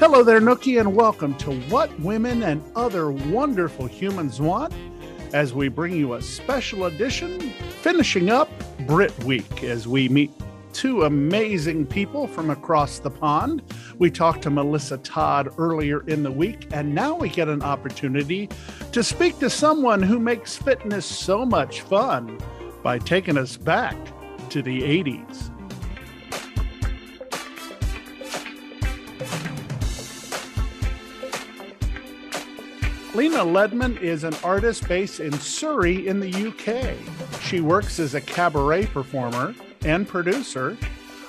Hello there, Nookie, and welcome to What Women and Other Wonderful Humans Want as we bring you a special edition finishing up Brit Week as we meet two amazing people from across the pond. We talked to Melissa Todd earlier in the week, and now we get an opportunity to speak to someone who makes fitness so much fun by taking us back to the 80s. Lena Lenman is an artist based in Surrey in the UK. She works as a cabaret performer and producer,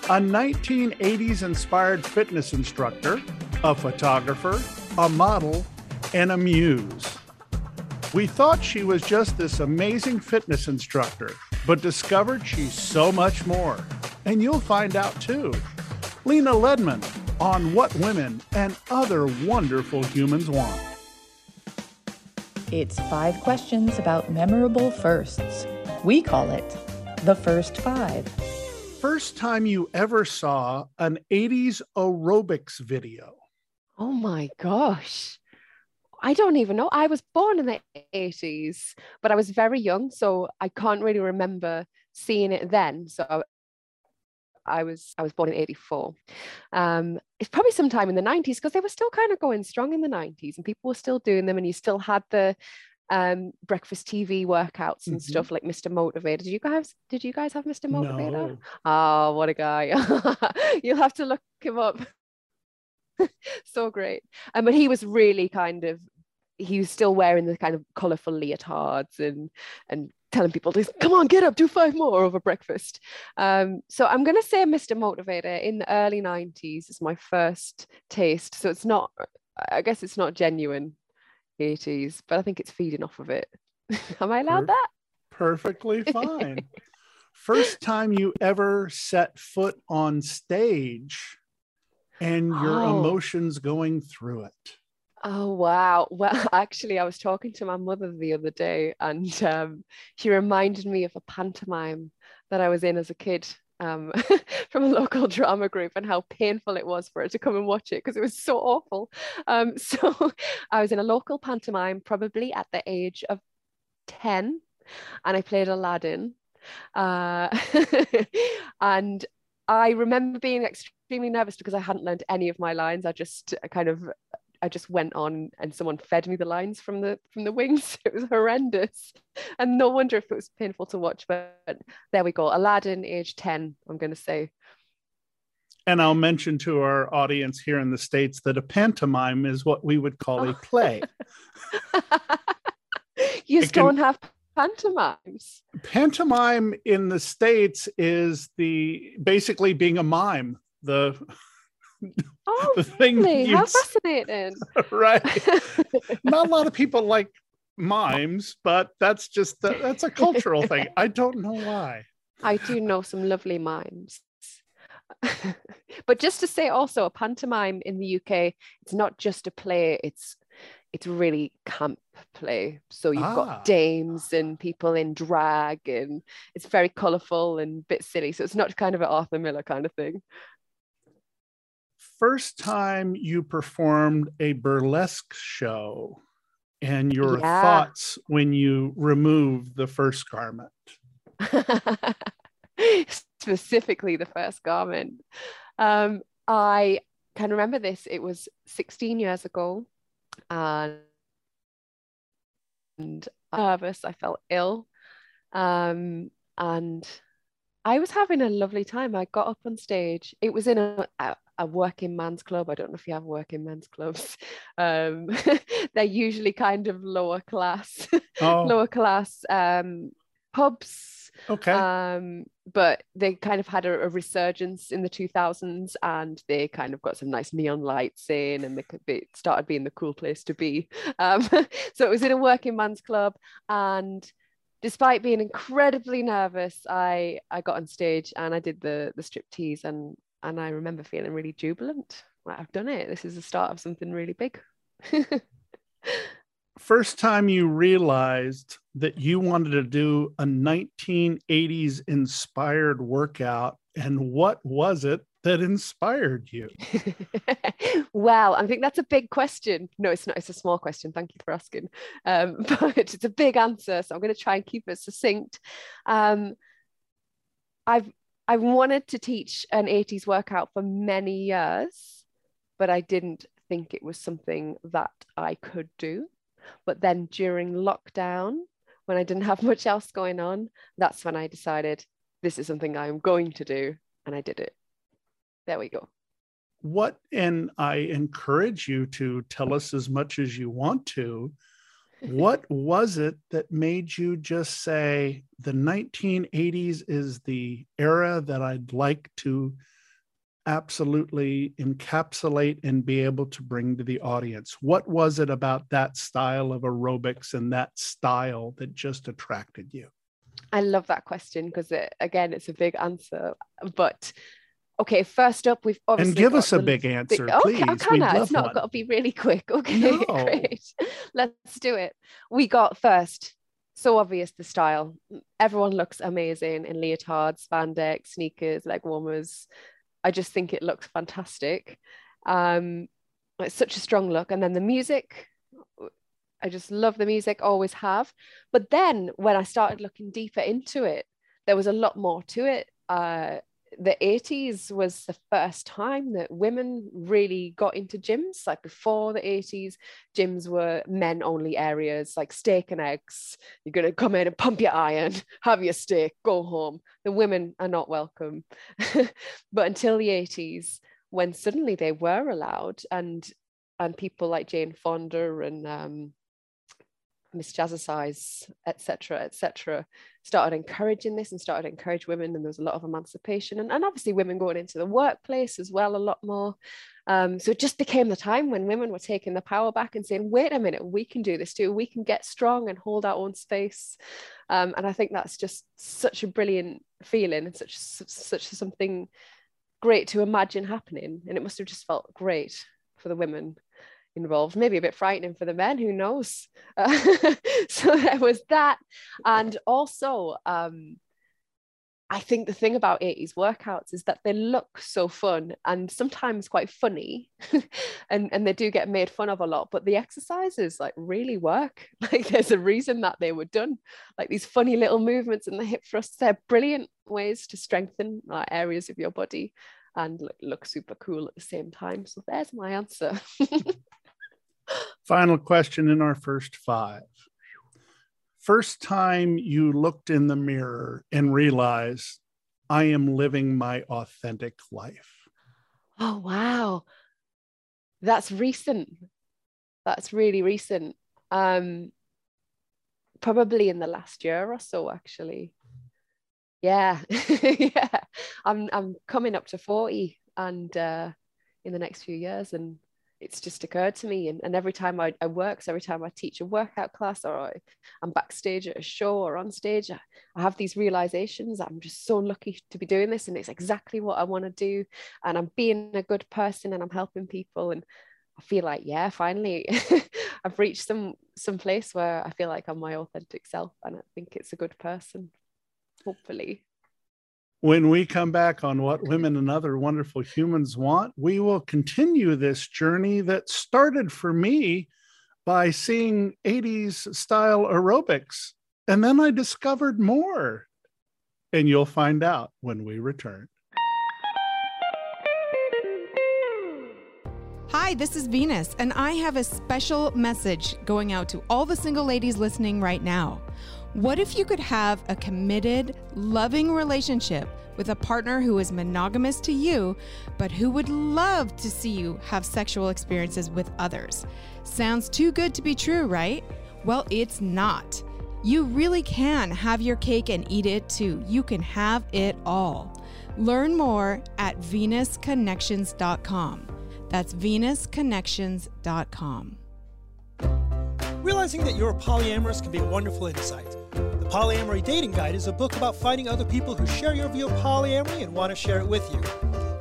a 1980s inspired fitness instructor, a photographer, a model, and a muse. We thought she was just this amazing fitness instructor, but discovered she's so much more. And you'll find out too. Lena Lenman on What Women and Other Wonderful Humans Want. It's five questions about memorable firsts. We call it the first five. First time you ever saw an 80s aerobics video? Oh my gosh. I don't even know. I was born in the 80s, but I was very young, so I can't really remember seeing it then. So I was I was born in 84. Um, it's probably sometime in the 90s because they were still kind of going strong in the 90s and people were still doing them and you still had the um, breakfast TV workouts and mm-hmm. stuff like Mr. Motivator. Did you guys did you guys have Mr. Motivator? No. Oh, what a guy. You'll have to look him up. so great. Um, but he was really kind of he was still wearing the kind of colorful leotards and and telling people to come on, get up, do five more over breakfast. Um, so I'm going to say Mr. Motivator in the early 90s is my first taste. So it's not, I guess it's not genuine 80s, but I think it's feeding off of it. Am I allowed that? Perfectly fine. first time you ever set foot on stage and your oh. emotions going through it. Oh wow! Well, actually, I was talking to my mother the other day, and um, she reminded me of a pantomime that I was in as a kid um, from a local drama group, and how painful it was for her to come and watch it because it was so awful. Um, so I was in a local pantomime, probably at the age of ten, and I played Aladdin, uh, and I remember being extremely nervous because I hadn't learned any of my lines. I just kind of I just went on and someone fed me the lines from the from the wings. It was horrendous. And no wonder if it was painful to watch, but there we go. Aladdin, age 10, I'm gonna say. And I'll mention to our audience here in the States that a pantomime is what we would call a oh. play. you just don't have pantomimes. Pantomime in the States is the basically being a mime. The Oh, the thing really? How fascinating. right. Not a lot of people like mimes, but that's just the, that's a cultural thing. I don't know why. I do know some lovely mimes. but just to say also a pantomime in the UK, it's not just a play, it's it's really camp play. So you've Ah. got dames and people in drag, and it's very colourful and a bit silly. So it's not kind of an Arthur Miller kind of thing. First time you performed a burlesque show and your Yeah. thoughts when you removed the first garment. Specifically, the first garment. Um, I can remember this. It was 16 years ago, and and nervous. I felt ill, um, and I was having a lovely time. I got up on stage. It was in a, a, working man's club. I don't know if you have working men's clubs. Um, they're usually kind of lower class, Oh, lower class um, pubs. okay. Um, but they kind of had a, a resurgence in the 2000s and they kind of got some nice neon lights in and they, be, started being the cool place to be. Um, so it was in a working man's club and despite being incredibly nervous, I, I got on stage and I did the, the strip tease and, and I remember feeling really jubilant. Like, I've done it. This is the start of something really big. First time you realized that you wanted to do a 1980s inspired workout, and what was it that inspired you? well, I think that's a big question. No, it's not. It's a small question. Thank you for asking. Um, but it's a big answer, so I'm going to try and keep it succinct. Um, I've I've wanted to teach an 80s workout for many years, but I didn't think it was something that I could do. But then during lockdown, when I didn't have much else going on, that's when I decided this is something I'm going to do, and I did it. There we go. What, and I encourage you to tell us as much as you want to. What was it that made you just say the 1980s is the era that I'd like to absolutely encapsulate and be able to bring to the audience? What was it about that style of aerobics and that style that just attracted you? I love that question because it, again, it's a big answer. But okay, first up, we've obviously And give us a big answer, okay, please. how We'd can I? It's not got to be really quick. Okay, No. great. Let's do it. We got first. So obvious the style. Everyone looks amazing in leotards, spandex, sneakers, leg warmers. I just think it looks fantastic. Um, it's such a strong look. And then the music, I just love the music, always have. But then when I started looking deeper into it, there was a lot more to it. Uh, the 80s was the first time that women really got into gyms. Like before the 80s, gyms were men only areas like steak and eggs. You're going to come in and pump your iron, have your steak, go home. The women are not welcome. but until the 80s, when suddenly they were allowed, and and people like Jane Fonda and um, Miss Jazzercise, etc., etc., started encouraging this and started encourage women, and there was a lot of emancipation, and, and obviously women going into the workplace as well, a lot more. Um, so it just became the time when women were taking the power back and saying, "Wait a minute, we can do this too. We can get strong and hold our own space." Um, and I think that's just such a brilliant feeling and such such something great to imagine happening, and it must have just felt great for the women involved maybe a bit frightening for the men who knows uh, so there was that and also um I think the thing about 80s workouts is that they look so fun and sometimes quite funny and, and they do get made fun of a lot, but the exercises like really work. Like there's a reason that they were done. Like these funny little movements and the hip thrusts, they're brilliant ways to strengthen uh, areas of your body and look, look super cool at the same time. So there's my answer. Final question in our first five. First time you looked in the mirror and realized, I am living my authentic life. Oh, wow. That's recent. That's really recent. Um, probably in the last year or so, actually. Yeah. yeah. I'm I'm coming up to 40 and uh, in the next few years and it's just occurred to me and, and every time I, I work so every time I teach a workout class or I, I'm backstage at a show or on stage I, I have these realizations I'm just so lucky to be doing this and it's exactly what I want to do and I'm being a good person and I'm helping people and I feel like yeah finally I've reached some some place where I feel like I'm my authentic self and I think it's a good person hopefully when we come back on what women and other wonderful humans want we will continue this journey that started for me by seeing 80s style aerobics and then I discovered more and you'll find out when we return Hi, this is Venus, and I have a special message going out to all the single ladies listening right now. What if you could have a committed, loving relationship with a partner who is monogamous to you, but who would love to see you have sexual experiences with others? Sounds too good to be true, right? Well, it's not. You really can have your cake and eat it too. You can have it all. Learn more at venusconnections.com. That's venusconnections.com. Realizing that you're polyamorous can be a wonderful insight. The Polyamory Dating Guide is a book about finding other people who share your view of polyamory and want to share it with you.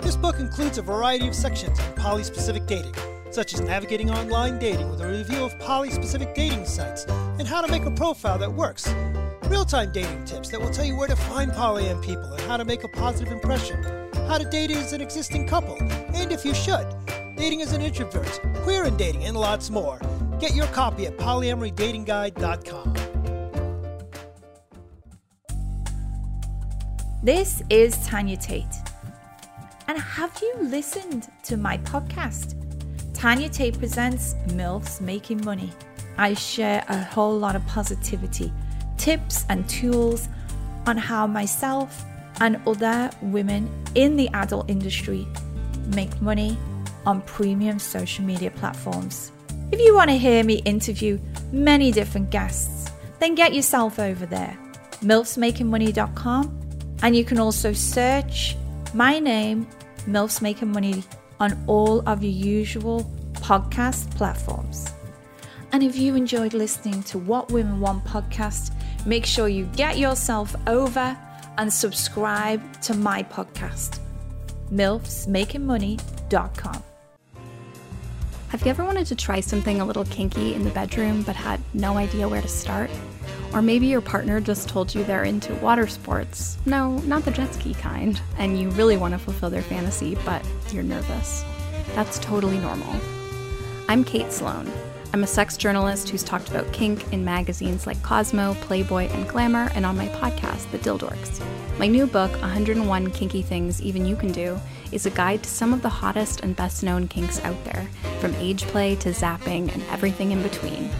This book includes a variety of sections on poly specific dating, such as navigating online dating with a review of poly specific dating sites and how to make a profile that works, real time dating tips that will tell you where to find polyam people and how to make a positive impression, how to date as an existing couple, and if you should, dating as an introvert, queer in dating, and lots more. Get your copy at polyamorydatingguide.com. This is Tanya Tate. And have you listened to my podcast? Tanya Tate presents MILFs Making Money. I share a whole lot of positivity, tips, and tools on how myself and other women in the adult industry make money on premium social media platforms. If you want to hear me interview many different guests, then get yourself over there, milfsmakingmoney.com, and you can also search my name, MILFs Making Money, on all of your usual podcast platforms. And if you enjoyed listening to What Women Want podcast, make sure you get yourself over and subscribe to my podcast, milfsmakingmoney.com. Have you ever wanted to try something a little kinky in the bedroom but had no idea where to start? Or maybe your partner just told you they're into water sports. No, not the jet ski kind, and you really want to fulfill their fantasy, but you're nervous. That's totally normal. I'm Kate Sloan. I'm a sex journalist who's talked about kink in magazines like Cosmo, Playboy, and Glamour, and on my podcast, The Dildorks. My new book, 101 Kinky Things Even You Can Do, is a guide to some of the hottest and best known kinks out there, from age play to zapping and everything in between.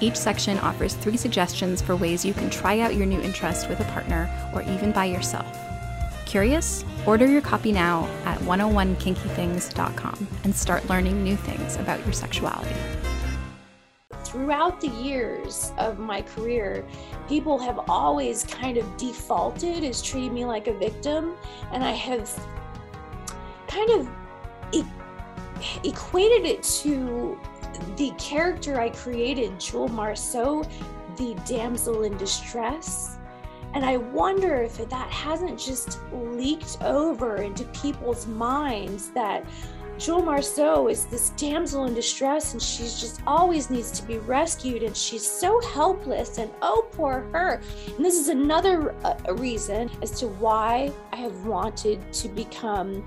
Each section offers three suggestions for ways you can try out your new interest with a partner or even by yourself. Curious? Order your copy now at 101kinkythings.com and start learning new things about your sexuality throughout the years of my career, people have always kind of defaulted as treating me like a victim. And I have kind of e- equated it to the character I created, Jewel Marceau, the damsel in distress. And I wonder if that hasn't just leaked over into people's minds that Jewel Marceau is this damsel in distress and she's just always needs to be rescued and she's so helpless and oh, poor her. And this is another uh, reason as to why I have wanted to become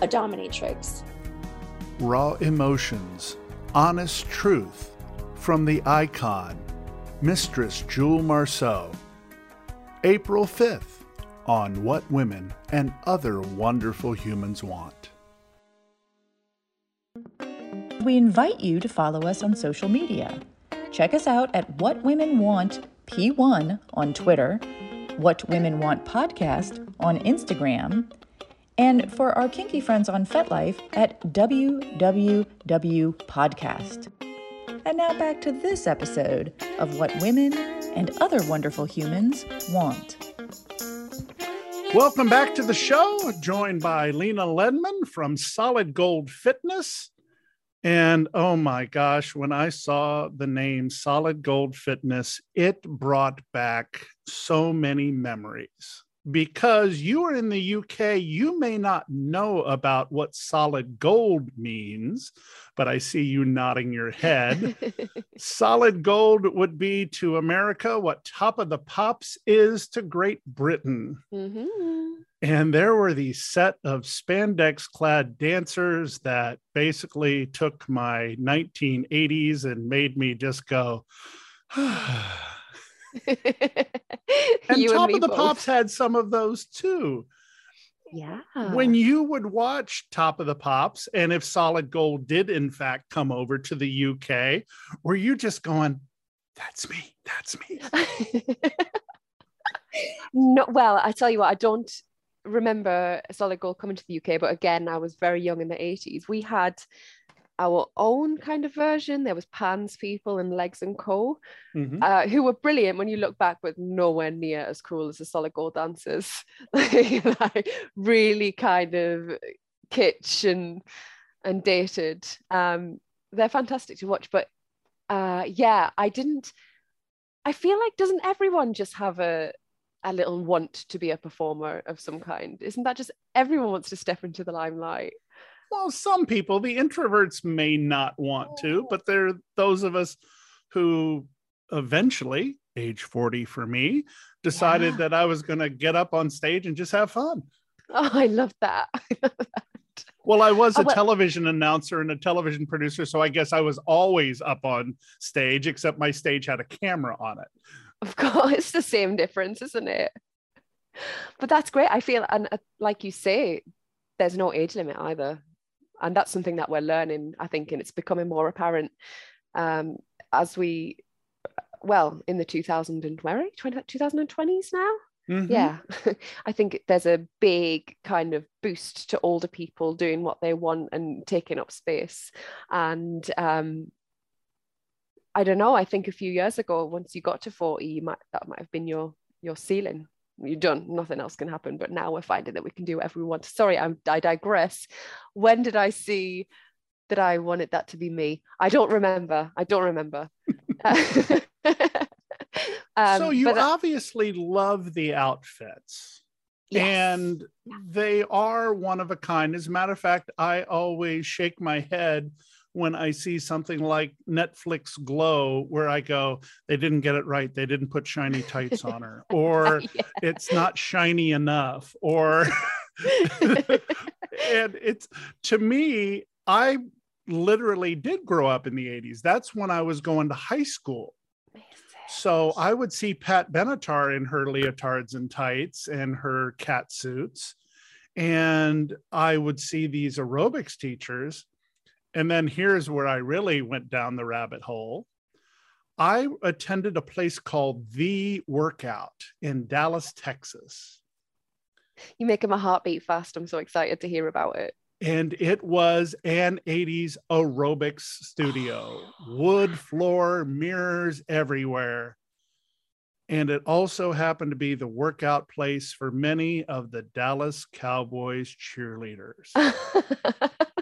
a dominatrix. Raw emotions, honest truth from the icon, Mistress Jewel Marceau. April 5th on What Women and Other Wonderful Humans Want. We invite you to follow us on social media. Check us out at What Women Want P1 on Twitter, What Women Want Podcast on Instagram, and for our kinky friends on FetLife at WWW Podcast. And now back to this episode of What Women and Other Wonderful Humans Want. Welcome back to the show, joined by Lena Lenman from Solid Gold Fitness. And oh my gosh, when I saw the name Solid Gold Fitness, it brought back so many memories because you are in the UK, you may not know about what solid gold means, but I see you nodding your head. solid gold would be to America what Top of the Pops is to Great Britain. Mhm. And there were these set of spandex clad dancers that basically took my 1980s and made me just go, and Top me of the both. Pops had some of those too. Yeah. When you would watch Top of the Pops, and if Solid Gold did in fact come over to the UK, were you just going, that's me, that's me? no, well, I tell you what, I don't remember Solid Gold coming to the UK, but again, I was very young in the 80s. We had our own kind of version. There was Pans People and Legs and Co. Mhm. uh, who were brilliant when you look back, but nowhere near as cool as the Solid Gold dancers. like, really kind of kitsch and and dated. Um, they're fantastic to watch, but uh, yeah, I didn't. I feel like doesn't everyone just have a a little want to be a performer of some kind? Isn't that just everyone wants to step into the limelight? Well, some people, the introverts may not want to, but there are those of us who eventually, age 40 for me, decided Yeah. that I was going to get up on stage and just have fun. Oh, I love that. Well, I was Oh, a well- television announcer and a television producer, so I guess I was always up on stage, except my stage had a camera on it. Of course, it's the same difference, isn't it? But that's great. I feel, and uh, like you say, there's no age limit either. And that's something that we're learning, I think, and it's becoming more apparent um, as we, well, in the 2000 and where are we? 20, 2020s now? Mhm. Yeah. I think there's a big kind of boost to older people doing what they want and taking up space. And um, I don't know. I think a few years ago, once you got to 40, you might that might have been your your ceiling. You're done. Nothing else can happen. But now we're finding that we can do whatever we want. Sorry, I'm, I digress. When did I see that I wanted that to be me? I don't remember. I don't remember. Um, so you uh, obviously love the outfits. yes. and they are one of a kind. As a matter of fact, I always shake my head when I see something like Netflix Glow, where I go, they didn't get it right. They didn't put shiny tights on her, or Yeah. it's not shiny enough, or and it's to me, I literally did grow up in the 80s. That's when I was going to high school. So I would see Pat Benatar in her leotards and tights and her cat suits. And I would see these aerobics teachers. And then here's where I really went down the rabbit hole. I attended a place called The Workout in Dallas, Texas. You're making my heart beat fast. I'm so excited to hear about it. and it was an 80s aerobics studio wood floor mirrors everywhere and it also happened to be the workout place for many of the dallas cowboys cheerleaders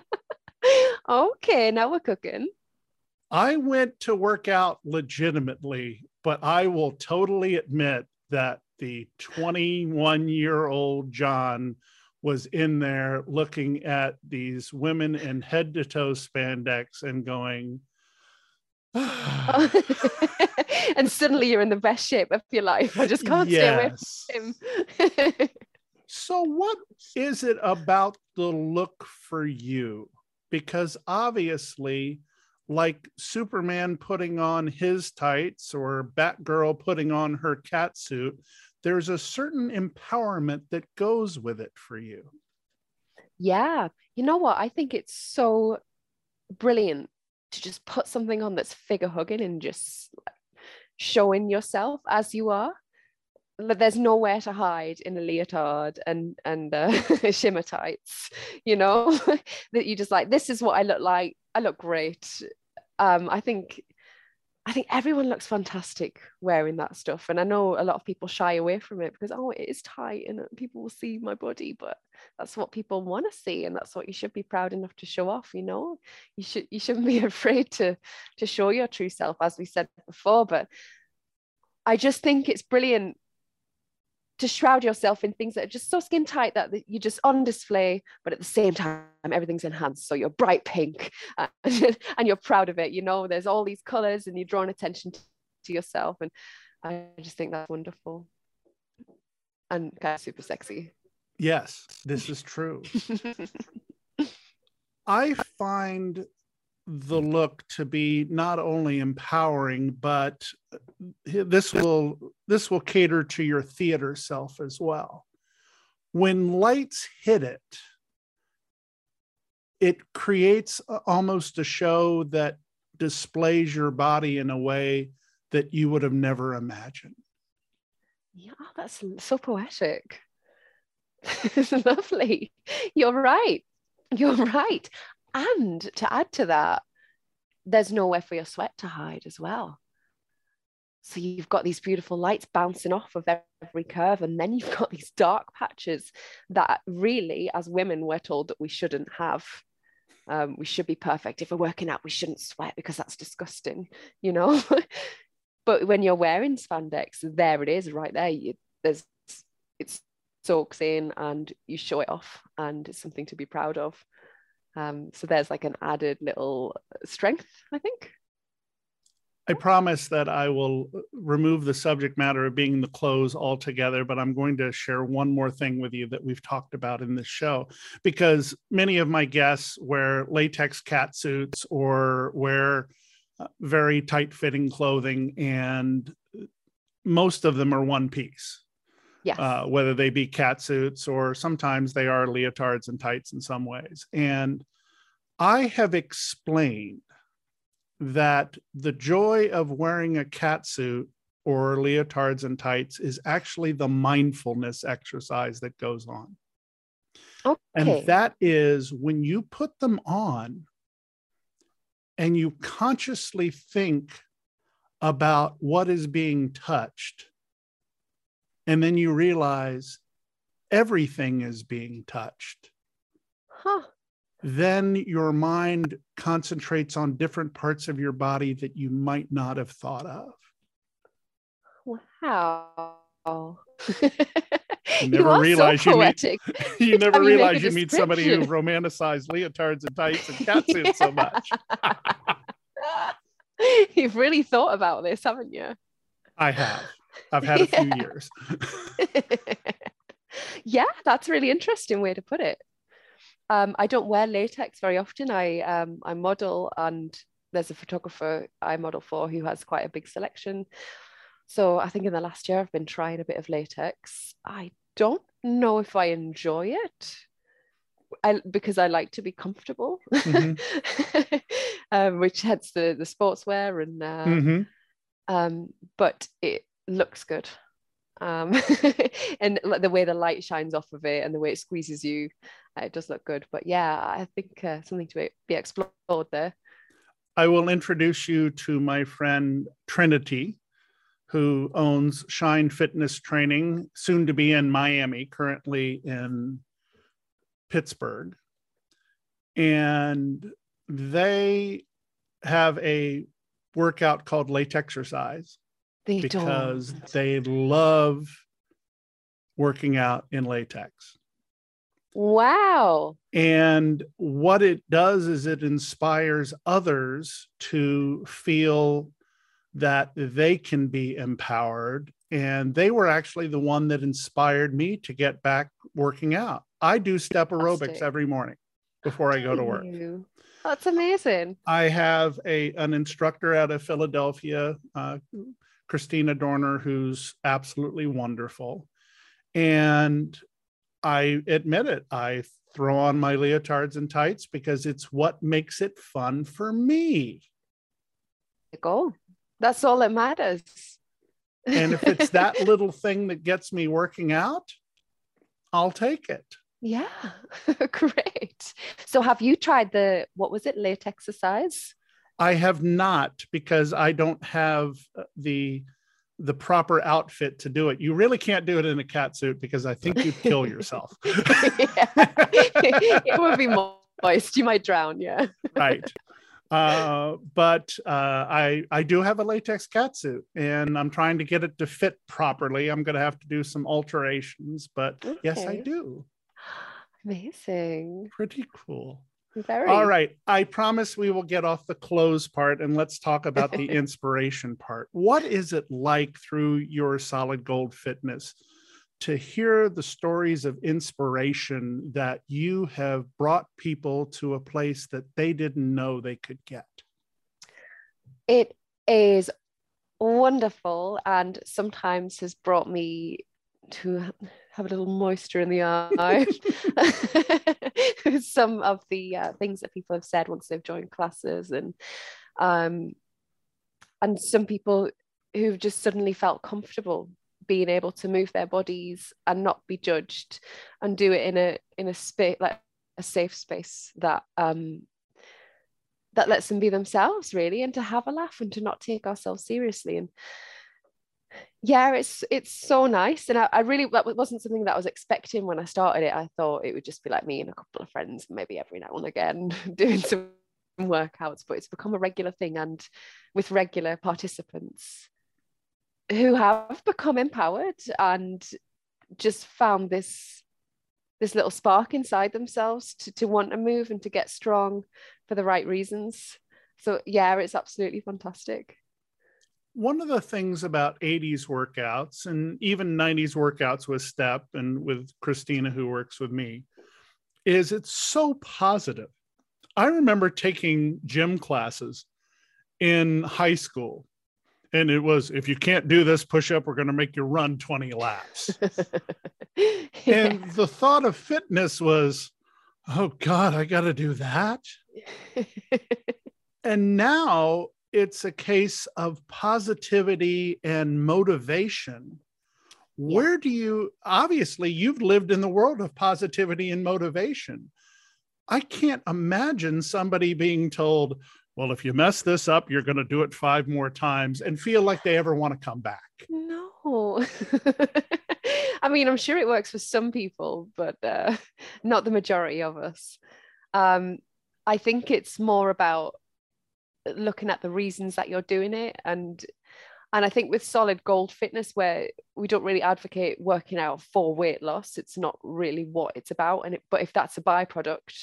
okay, now we're cooking. i went to work out legitimately but i will totally admit that the 21 year old john was in there looking at these women in head to toe spandex and going, and suddenly you're in the best shape of your life. I just can't stay away from him. So, what is it about the look for you? Because obviously, like Superman putting on his tights or Batgirl putting on her cat suit, there's a certain empowerment that goes with it for you. yeah, you know what? I think it's so brilliant to just put something on that's figure hugging and just showing yourself as you are. Like, There's nowhere to hide in a leotard and and uh, shimmer tights, you know. that you just like this is what I look like. I look great. Um, I think I think everyone looks fantastic wearing that stuff. And I know a lot of people shy away from it because, oh, it is tight and people will see my body, but that's what people want to see. And that's what you should be proud enough to show off, you know? You should you shouldn't be afraid to to show your true self, as we said before. But I just think it's brilliant to shroud yourself in things that are just so skin tight that you're just on display, but at the same time, everything's enhanced. So you're bright pink uh, and you're proud of it. You know, there's all these colors and you're drawing attention to yourself. And I just think that's wonderful and kind of super sexy. Yes, this is true. I find the look to be not only empowering but uh, this will this will cater to your theater self as well. When lights hit it it creates almost a show that displays your body in a way that you would have never imagined. Yeah that's so poetic. It's lovely. You're right. You're right and to add to that, there's nowhere for your sweat to hide as well. So you've got these beautiful lights bouncing off of every curve, and then you've got these dark patches that really, as women, we're told that we shouldn't have. Um, we should be perfect. If we're working out, we shouldn't sweat because that's disgusting, you know. but when you're wearing spandex, there it is, right there. You, there's it soaks in, and you show it off, and it's something to be proud of. Um, so there's like an added little strength, I think. I promise that I will remove the subject matter of being the clothes altogether, but I'm going to share one more thing with you that we've talked about in this show because many of my guests wear latex cat suits or wear uh, very tight fitting clothing, and most of them are one piece. Yes. Uh, whether they be cat suits or sometimes they are leotards and tights in some ways. And I have explained that the joy of wearing a cat suit or leotards and tights is actually the mindfulness exercise that goes on. Okay. And that is when you put them on and you consciously think about what is being touched and then you realize everything is being touched. Huh. Then your mind concentrates on different parts of your body that you might not have thought of. Wow. You never you realize so you meet you never realize you meet somebody who romanticized leotards and tights and catsuits so much. You've really thought about this, haven't you? I have. I've had a few years. yeah, that's a really interesting way to put it. Um, I don't wear latex very often. I um, I model, and there's a photographer I model for who has quite a big selection. So I think in the last year I've been trying a bit of latex. I don't know if I enjoy it. I, because I like to be comfortable, Mhm. um, which heads the the sportswear and uh, Mhm. um, but it looks good. Um, and the way the light shines off of it and the way it squeezes you, uh, it does look good. But yeah, I think uh, something to be explored there. I will introduce you to my friend Trinity, who owns Shine Fitness Training, soon to be in Miami, currently in Pittsburgh. And they have a workout called Latex Exercise They because don't. they love working out in latex. Wow. And what it does is it inspires others to feel that they can be empowered. And they were actually the one that inspired me to get back working out. I do step aerobics every morning before I go to work. That's amazing. I have a an instructor out of Philadelphia, uh, Christina Dorner, who's absolutely wonderful. And I admit it, I throw on my leotards and tights because it's what makes it fun for me. Go. Oh, that's all that matters. And if it's that little thing that gets me working out, I'll take it. Yeah, great. So, have you tried the what was it, late exercise? I have not because I don't have uh, the the proper outfit to do it. You really can't do it in a cat suit because I think you'd kill yourself. it would be moist. You might drown. Yeah. right. uh, but uh, I I do have a latex cat suit, and I'm trying to get it to fit properly. I'm going to have to do some alterations, but okay. yes, I do. Amazing. Pretty cool. Very. All right. I promise we will get off the close part and let's talk about the inspiration part. What is it like through your solid gold fitness to hear the stories of inspiration that you have brought people to a place that they didn't know they could get? It is wonderful and sometimes has brought me to have a little moisture in the eye some of the uh, things that people have said once they've joined classes and um, and some people who've just suddenly felt comfortable being able to move their bodies and not be judged and do it in a in a space like a safe space that um that lets them be themselves really and to have a laugh and to not take ourselves seriously. And yeah it's it's so nice and I, I, really that wasn't something that I was expecting when I started it. I thought it would just be like me and a couple of friends maybe every now and again doing some workouts but it's become a regular thing and with regular participants who have become empowered and just found this this little spark inside themselves to, to want to move and to get strong for the right reasons. So yeah it's absolutely fantastic one of the things about 80s workouts and even 90s workouts with step and with christina who works with me is it's so positive. I remember taking gym classes in high school and it was if you can't do this push up we're going to make you run 20 laps. Yeah. and the thought of fitness was oh god i got to do that? And now it's a case of positivity and motivation yeah. where do you obviously you've lived in the world of positivity and motivation i can't imagine somebody being told well, if you mess this up, you're going to do it five more times and feel like they ever want to come back. No. I mean, I'm sure it works for some people, but uh, not the majority of us. Um, I think it's more about looking at the reasons that you're doing it. And and I think with solid gold fitness where we don't really advocate working out for weight loss it's not really what it's about. And it, but if that's a byproduct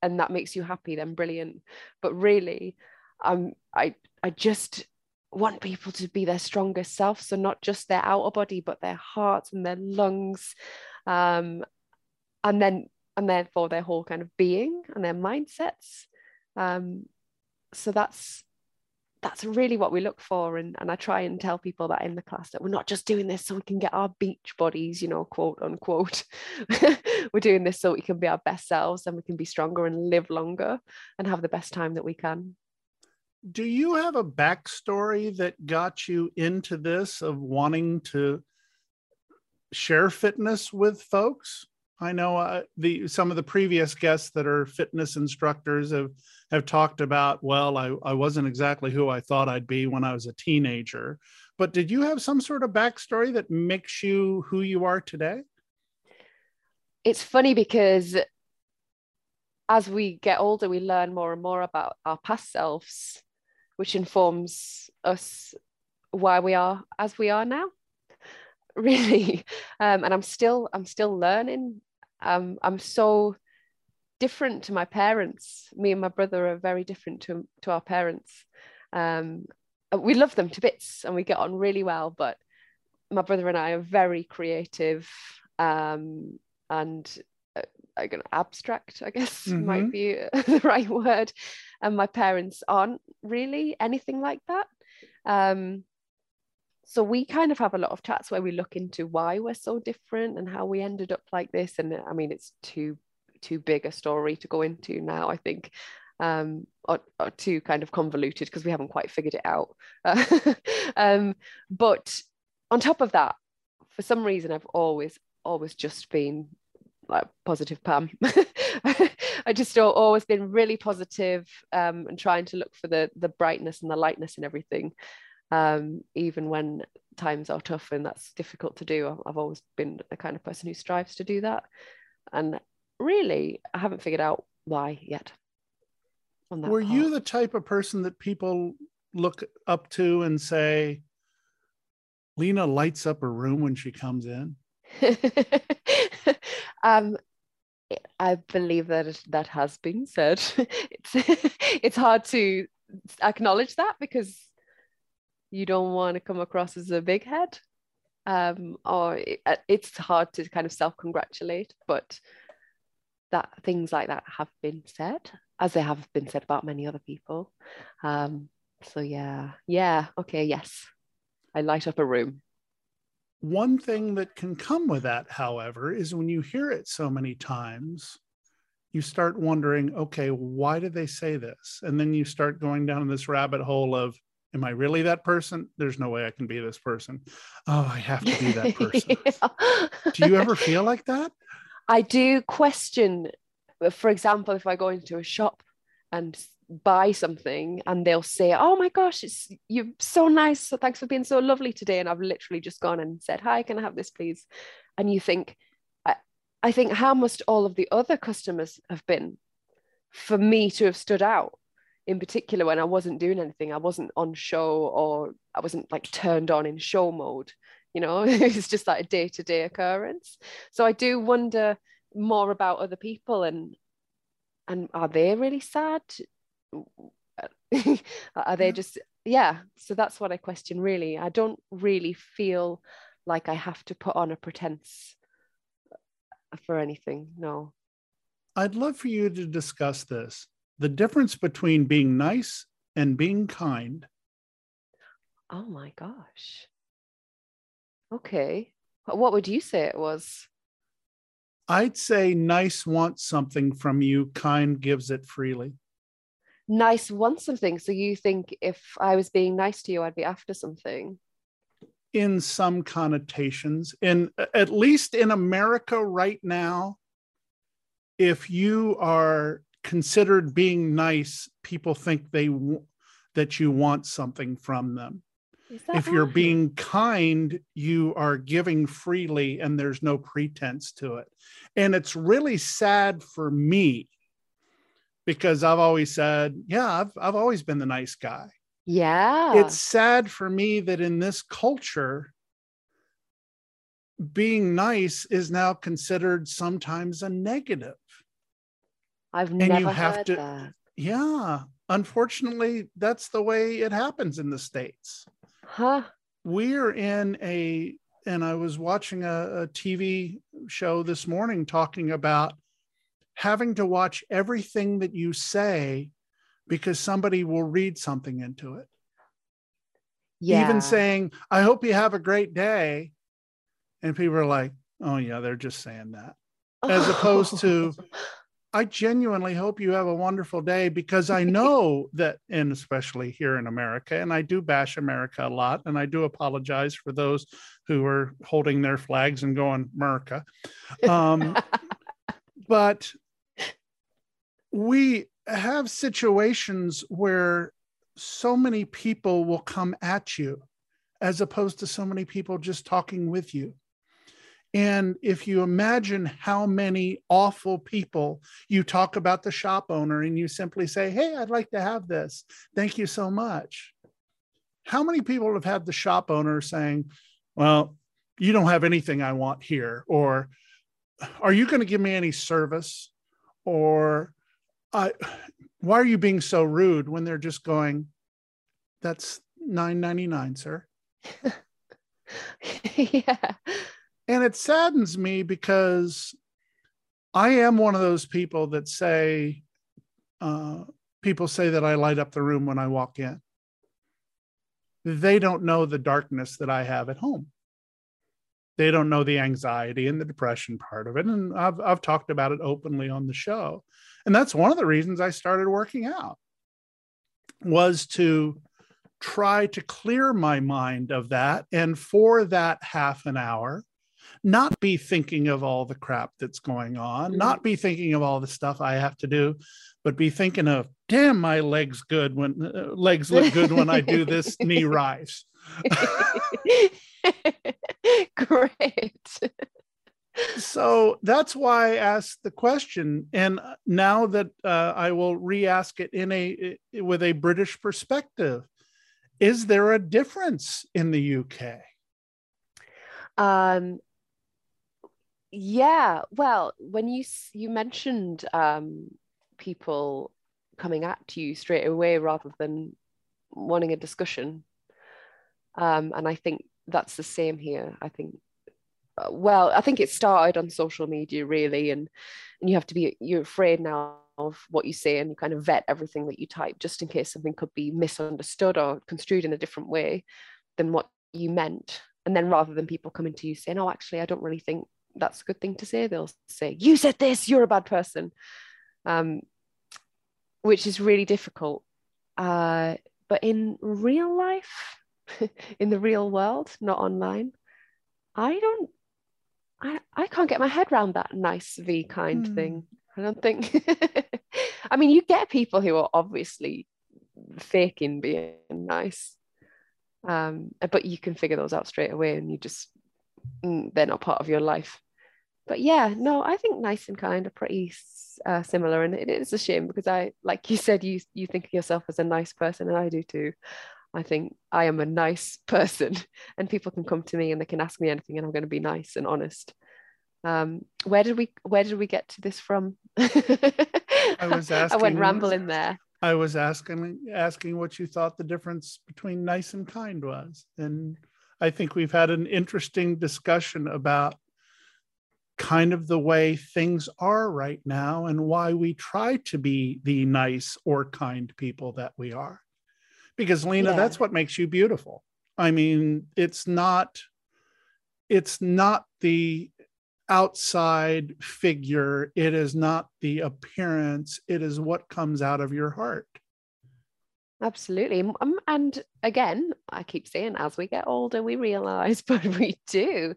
and that makes you happy then brilliant. But really um i i just want people to be their strongest self. So not just their outer body but their hearts and their lungs um and then and therefore their whole kind of being and their mindsets. Um so that's that's really what we look for. And, and i try and tell people that in the class that we're not just doing this so we can get our beach bodies you know quote unquote. We're doing this so we can be our best selves and we can be stronger and live longer and have the best time that we can. Do you have a backstory that got you into this of wanting to share fitness with folks I know uh, the some of the previous guests that are fitness instructors have have talked about. Well, I, I wasn't exactly who I thought I'd be when I was a teenager, but did you have some sort of backstory that makes you who you are today? It's funny because as we get older, we learn more and more about our past selves, which informs us why we are as we are now really um, and i'm still i'm still learning um, I'm so different to my parents. Me and my brother are very different to, to our parents. Um, we love them to bits and we get on really well, but my brother and I are very creative um, and uh, abstract, I guess mm-hmm. might be the right word. And my parents aren't really anything like that. Um, so we kind of have a lot of chats where we look into why we're so different and how we ended up like this. And i mean it's too too big a story to go into now i think um, or, or too kind of convoluted because we haven't quite figured it out. Um, but on top of that for some reason i've always always just been like positive pam. I just always been really positive, um, and trying to look for the the brightness and the lightness and everything um, even when times are tough and that's difficult to do. I've always been the kind of person who strives to do that. And really, I haven't figured out why yet. on that Were you the type of person that people look up to and say, Lena lights up a room when she comes in? um, I believe that that has been said. it's it's hard to acknowledge that because you don't want to come across as a big head, um, or it, uh, it's hard to kind of self-congratulate. But that things like that have been said, as they have been said about many other people. Um, so yeah, yeah, okay, yes, I light up a room. One thing that can come with that, however, is when you hear it so many times, you start wondering, okay, why did they say this? And then you start going down this rabbit hole of, am I really that person? There's no way I can be this person. Oh, I have to be that person. Do you ever feel like that? I do question, for example, if I go into a shop and buy something and they'll say, Oh my gosh, it's you're so nice. So thanks for being so lovely today. And I've literally just gone and said, Hi, can I have this, please? And you think, I, I think, how must all of the other customers have been for me to have stood out? In particular, when I wasn't doing anything, I wasn't on show or I wasn't like turned on in show mode. You know, it's just like a day to day occurrence. So I do wonder more about other people and and are they really sad? Are they just yeah. So that's what i question really. I don't really feel like i have to put on a pretense for anything no. I'd love for you to discuss this the difference between being nice and being kind. oh my gosh. Okay. What would you say it was? I'd say nice wants something from you, kind gives it freely. nice wants something. So you think if i was being nice to you i'd be after something. In some connotations. In at least in america right now if you are considered being nice people think they w- that you want something from them. If you're right? being kind you are giving freely and there's no pretense to it. And it's really sad for me because i've always said yeah i've, I've always been the nice guy. Yeah. It's sad for me that in this culture being nice is now considered sometimes a negative i've you never have heard to- that. Yeah unfortunately that's the way it happens in the states. Huh. We're in a and i was watching a, a tv show this morning talking about having to watch everything that you say because somebody will read something into it. Yeah. even saying i hope you have a great day and people are like oh yeah they're just saying that as opposed to i genuinely hope you have a wonderful day because i know that and especially here in america and i do bash america a lot and i do apologize for those who are holding their flags and going america um, but we have situations where so many people will come at you as opposed to so many people just talking with you. And if you imagine how many awful people you talk about the shop owner and you simply say, Hey, I'd like to have this. Thank you so much. How many people have had the shop owner saying, Well, you don't have anything I want here? Or are you going to give me any service? Or I, why are you being so rude when they're just going, that's nine ninety nine, sir? yeah And it saddens me because I am one of those people that say, uh, people say that I light up the room when I walk in. They don't know the darkness that I have at home. They don't know the anxiety and the depression part of it. And I've, I've talked about it openly on the show. And that's one of the reasons I started working out was to try to clear my mind of that. And for that half an hour, not be thinking of all the crap that's going on, not be thinking of all the stuff I have to do, but be thinking of, damn, my legs good when uh, legs look good when I do this knee rise. Great. So that's why I asked the question, and now that uh, I will re-ask it in a with a British perspective: Is there a difference in the UK? Um, yeah. Well, when you you mentioned um, people coming at you straight away rather than wanting a discussion, um, and I think that's the same here. I think uh, well, I think it started on social media really, and and you have to be you're afraid now of what you say, and you kind of vet everything that you type just in case something could be misunderstood or construed in a different way than what you meant. And then rather than people coming to you saying, "Oh, actually, I don't really think that's a good thing to say," they'll say, "You said this. You're a bad person," um, which is really difficult. Uh, but in real life, in the real world, not online, I don't I, I can't get my head around that nice v kind mm. thing. I don't think I mean you get people who are obviously faking being nice. Um, but you can figure those out straight away and you just they're not part of your life. But yeah, no, I think nice and kind are pretty uh, similar, and it is a shame because I, like you said, you you think of yourself as a nice person, and I do too. I think I am a nice person, and people can come to me and they can ask me anything, and I'm going to be nice and honest. Um, where did we Where did we get to this from? I was asking. I went rambling there. I was asking asking what you thought the difference between nice and kind was, and I think we've had an interesting discussion about kind of the way things are right now and why we try to be the nice or kind people that we are. Because lena yeah. that's what makes you beautiful. I mean it's not it's not the outside figure. It is not the appearance. It is what comes out of your heart absolutely. Um, and again i keep saying as we get older we realize but we do.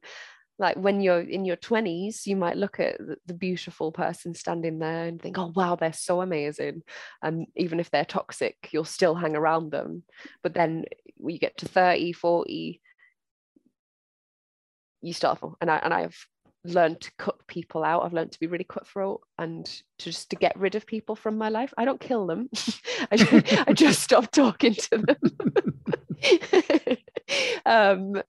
Like when you're in your 20s you might look at the beautiful person standing there and think oh wow they're so amazing. And even if they're toxic you'll still hang around them. But then when you get to 30 40 you start and I and I've learned to cut people out. I've learned to be really cutthroat and to just to get rid of people from my life. I don't kill them. I, just, I just stop talking to them. Um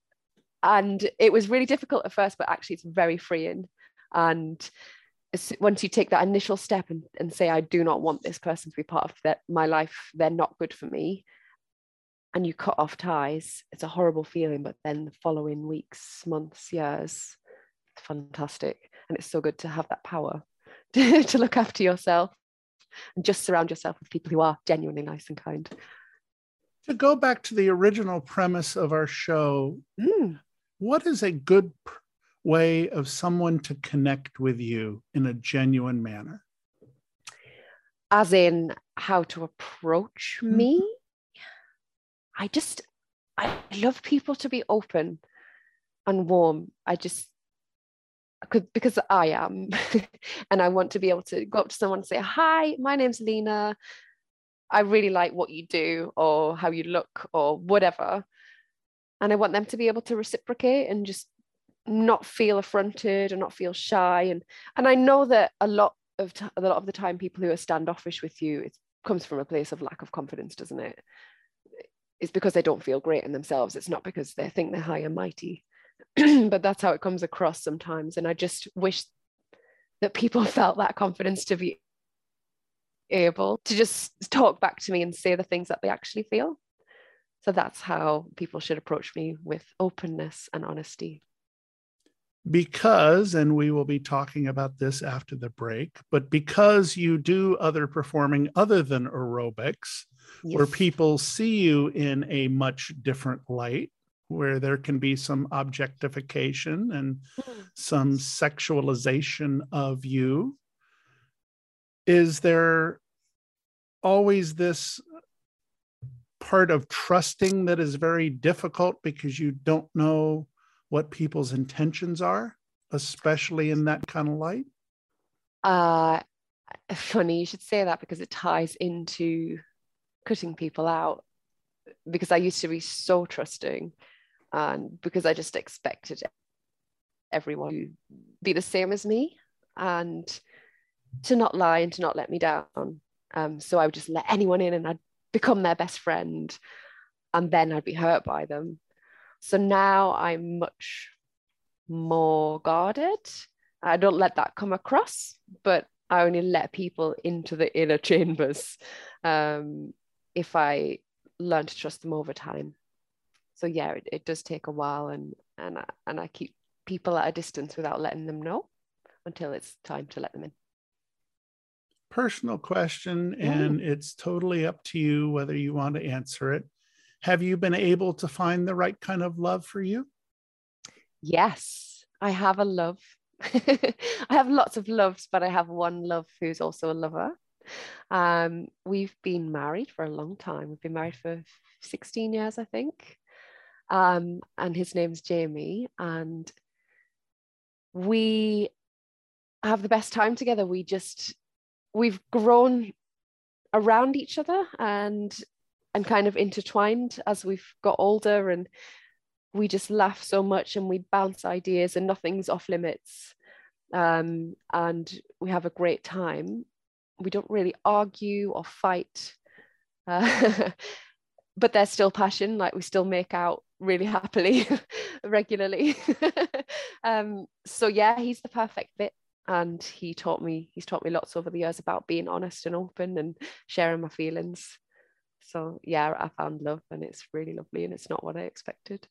and it was really difficult at first but actually it's very freeing. And once you take that initial step and, and say i do not want this person to be part of that my life. They're not good for me and you cut off ties it's a horrible feeling. But then the following weeks months years fantastic and it's so good to have that power to, look after yourself and just surround yourself with people who are genuinely nice and kind to go back to the original premise of our show mm what is a good way of someone to connect with you in a genuine manner? As in how to approach mm-hmm. me? I just, I love people to be open and warm. I just, because I am, and I want to be able to go up to someone and say, "Hi, my name's Lena. I really like what you do, or how you look, or whatever." and I want them to be able to reciprocate and just not feel affronted and not feel shy and and I know that a lot of t- a lot of the time people who are standoffish with you it comes from a place of lack of confidence doesn't it it's because they don't feel great in themselves it's not because they think they're high and mighty but that's how it comes across sometimes and I just wish that people felt that confidence to be able to just talk back to me and say the things that they actually feel so that's how people should approach me with openness and honesty. Because, and we will be talking about this after the break, but because you do other performing other than aerobics, yes. where people see you in a much different light, where there can be some objectification and mm. some sexualization of you, is there always this part of trusting that is very difficult because you don't know what people's intentions are, especially in that kind of light? Uh, funny you should say that because it ties into cutting people out. Because I used to be so trusting, and because I just expected everyone to be the same as me and to not lie and to not let me down. Um, so I would just let anyone in and I'd become their best friend and then I'd be hurt by them. So now I'm much more guarded. I don't let that come across, but I only let people into the inner chambers um, if I learn to trust them over time. So yeah, it, it does take a while, and and I, and I keep people at a distance without letting them know until it's time to let them in. Personal question, and it's totally up to you whether you want to answer it. Have you been able to find the right kind of love for you? Yes, I have a love. I have lots of loves, but I have one love who's also a lover. Um, we've been married for a long time. We've been married for 16 years, I think. Um, and his name's Jamie. And we have the best time together. We just, we've grown around each other and and kind of intertwined as we've got older and we just laugh so much and we bounce ideas and nothing's off limits um, and we have a great time we don't really argue or fight uh, but there's still passion like we still make out really happily regularly. Um, so yeah he's the perfect fit and he taught me he's taught me lots over the years about being honest and open and sharing my feelings. So yeah i found love and it's really lovely and it's not what i expected.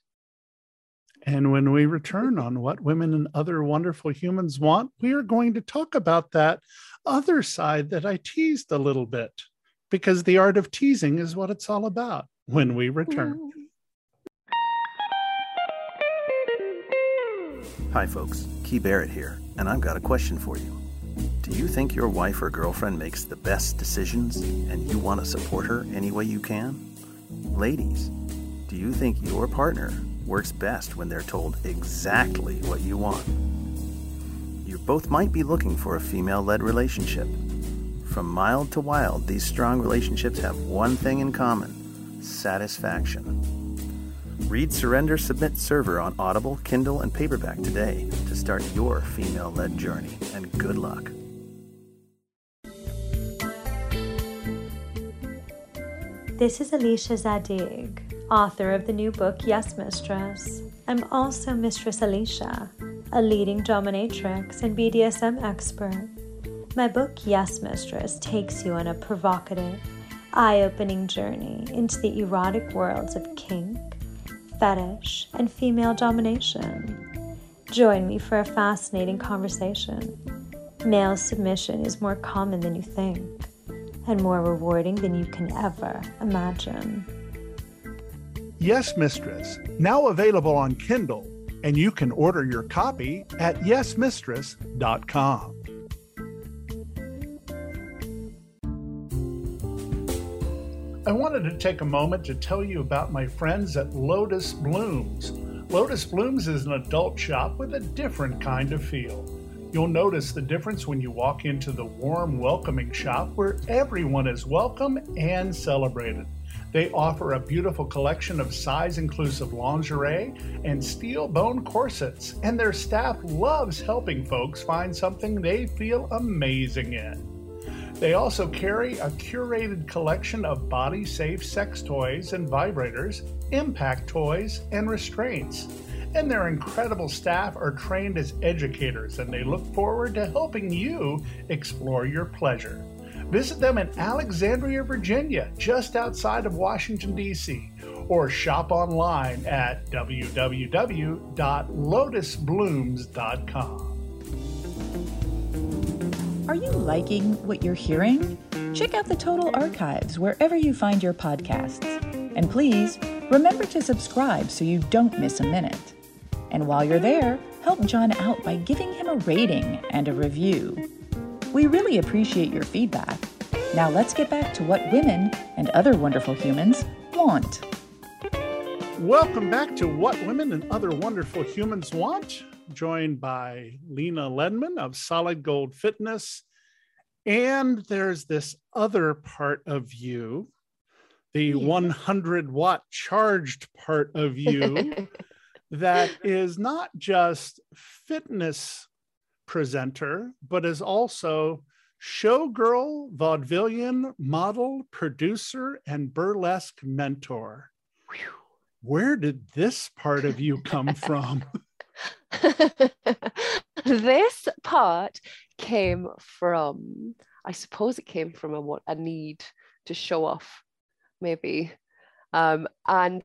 And when we return on what women and other wonderful humans want, we are going to talk about that other side that I teased a little bit, because the art of teasing is what it's all about when we return. Hi, folks. Key Barrett here, and I've got a question for you. Do you think your wife or girlfriend makes the best decisions and you want to support her any way you can? Ladies, do you think your partner works best when they're told exactly what you want. You both might be looking for a female led relationship. From mild to wild, these strong relationships have one thing in common satisfaction. Read Surrender Submit Server on Audible, Kindle, and paperback today to start your female led journey, and good luck. This is Alicia Zadig author of the new book Yes Mistress. I'm also Mistress Alicia, a leading dominatrix and BDSM expert. My book Yes Mistress takes you on a provocative, eye opening journey into the erotic worlds of kink, fetish, and female domination. Join me for a fascinating conversation. Male submission is more common than you think, and more rewarding than you can ever imagine. Yes Mistress, now available on Kindle, and you can order your copy at yesmistress.com. I wanted to take a moment to tell you about my friends at Lotus Blooms. Lotus Blooms is an adult shop with a different kind of feel. You'll notice the difference when you walk into the warm, welcoming shop where everyone is welcome and celebrated. They offer a beautiful collection of size inclusive lingerie and steel bone corsets, and their staff loves helping folks find something they feel amazing in. They also carry a curated collection of body safe sex toys and vibrators, impact toys, and restraints. And their incredible staff are trained as educators and they look forward to helping you explore your pleasure. Visit them in Alexandria, Virginia, just outside of Washington, D.C., or shop online at www.lotusblooms.com. Are you liking what you're hearing? Check out the Total Archives wherever you find your podcasts. And please remember to subscribe so you don't miss a minute. And while you're there, help John out by giving him a rating and a review. We really appreciate your feedback. Now let's get back to what women and other wonderful humans want. Welcome back to What Women and Other Wonderful Humans Want, joined by Lena Lenman of Solid Gold Fitness. And there's this other part of you, the 100 watt charged part of you that is not just fitness presenter, but is also showgirl, vaudevillian, model, producer, and burlesque mentor. Where did this part of you come from? this part came from, I suppose it came from a, what a need to show off, maybe. Um, and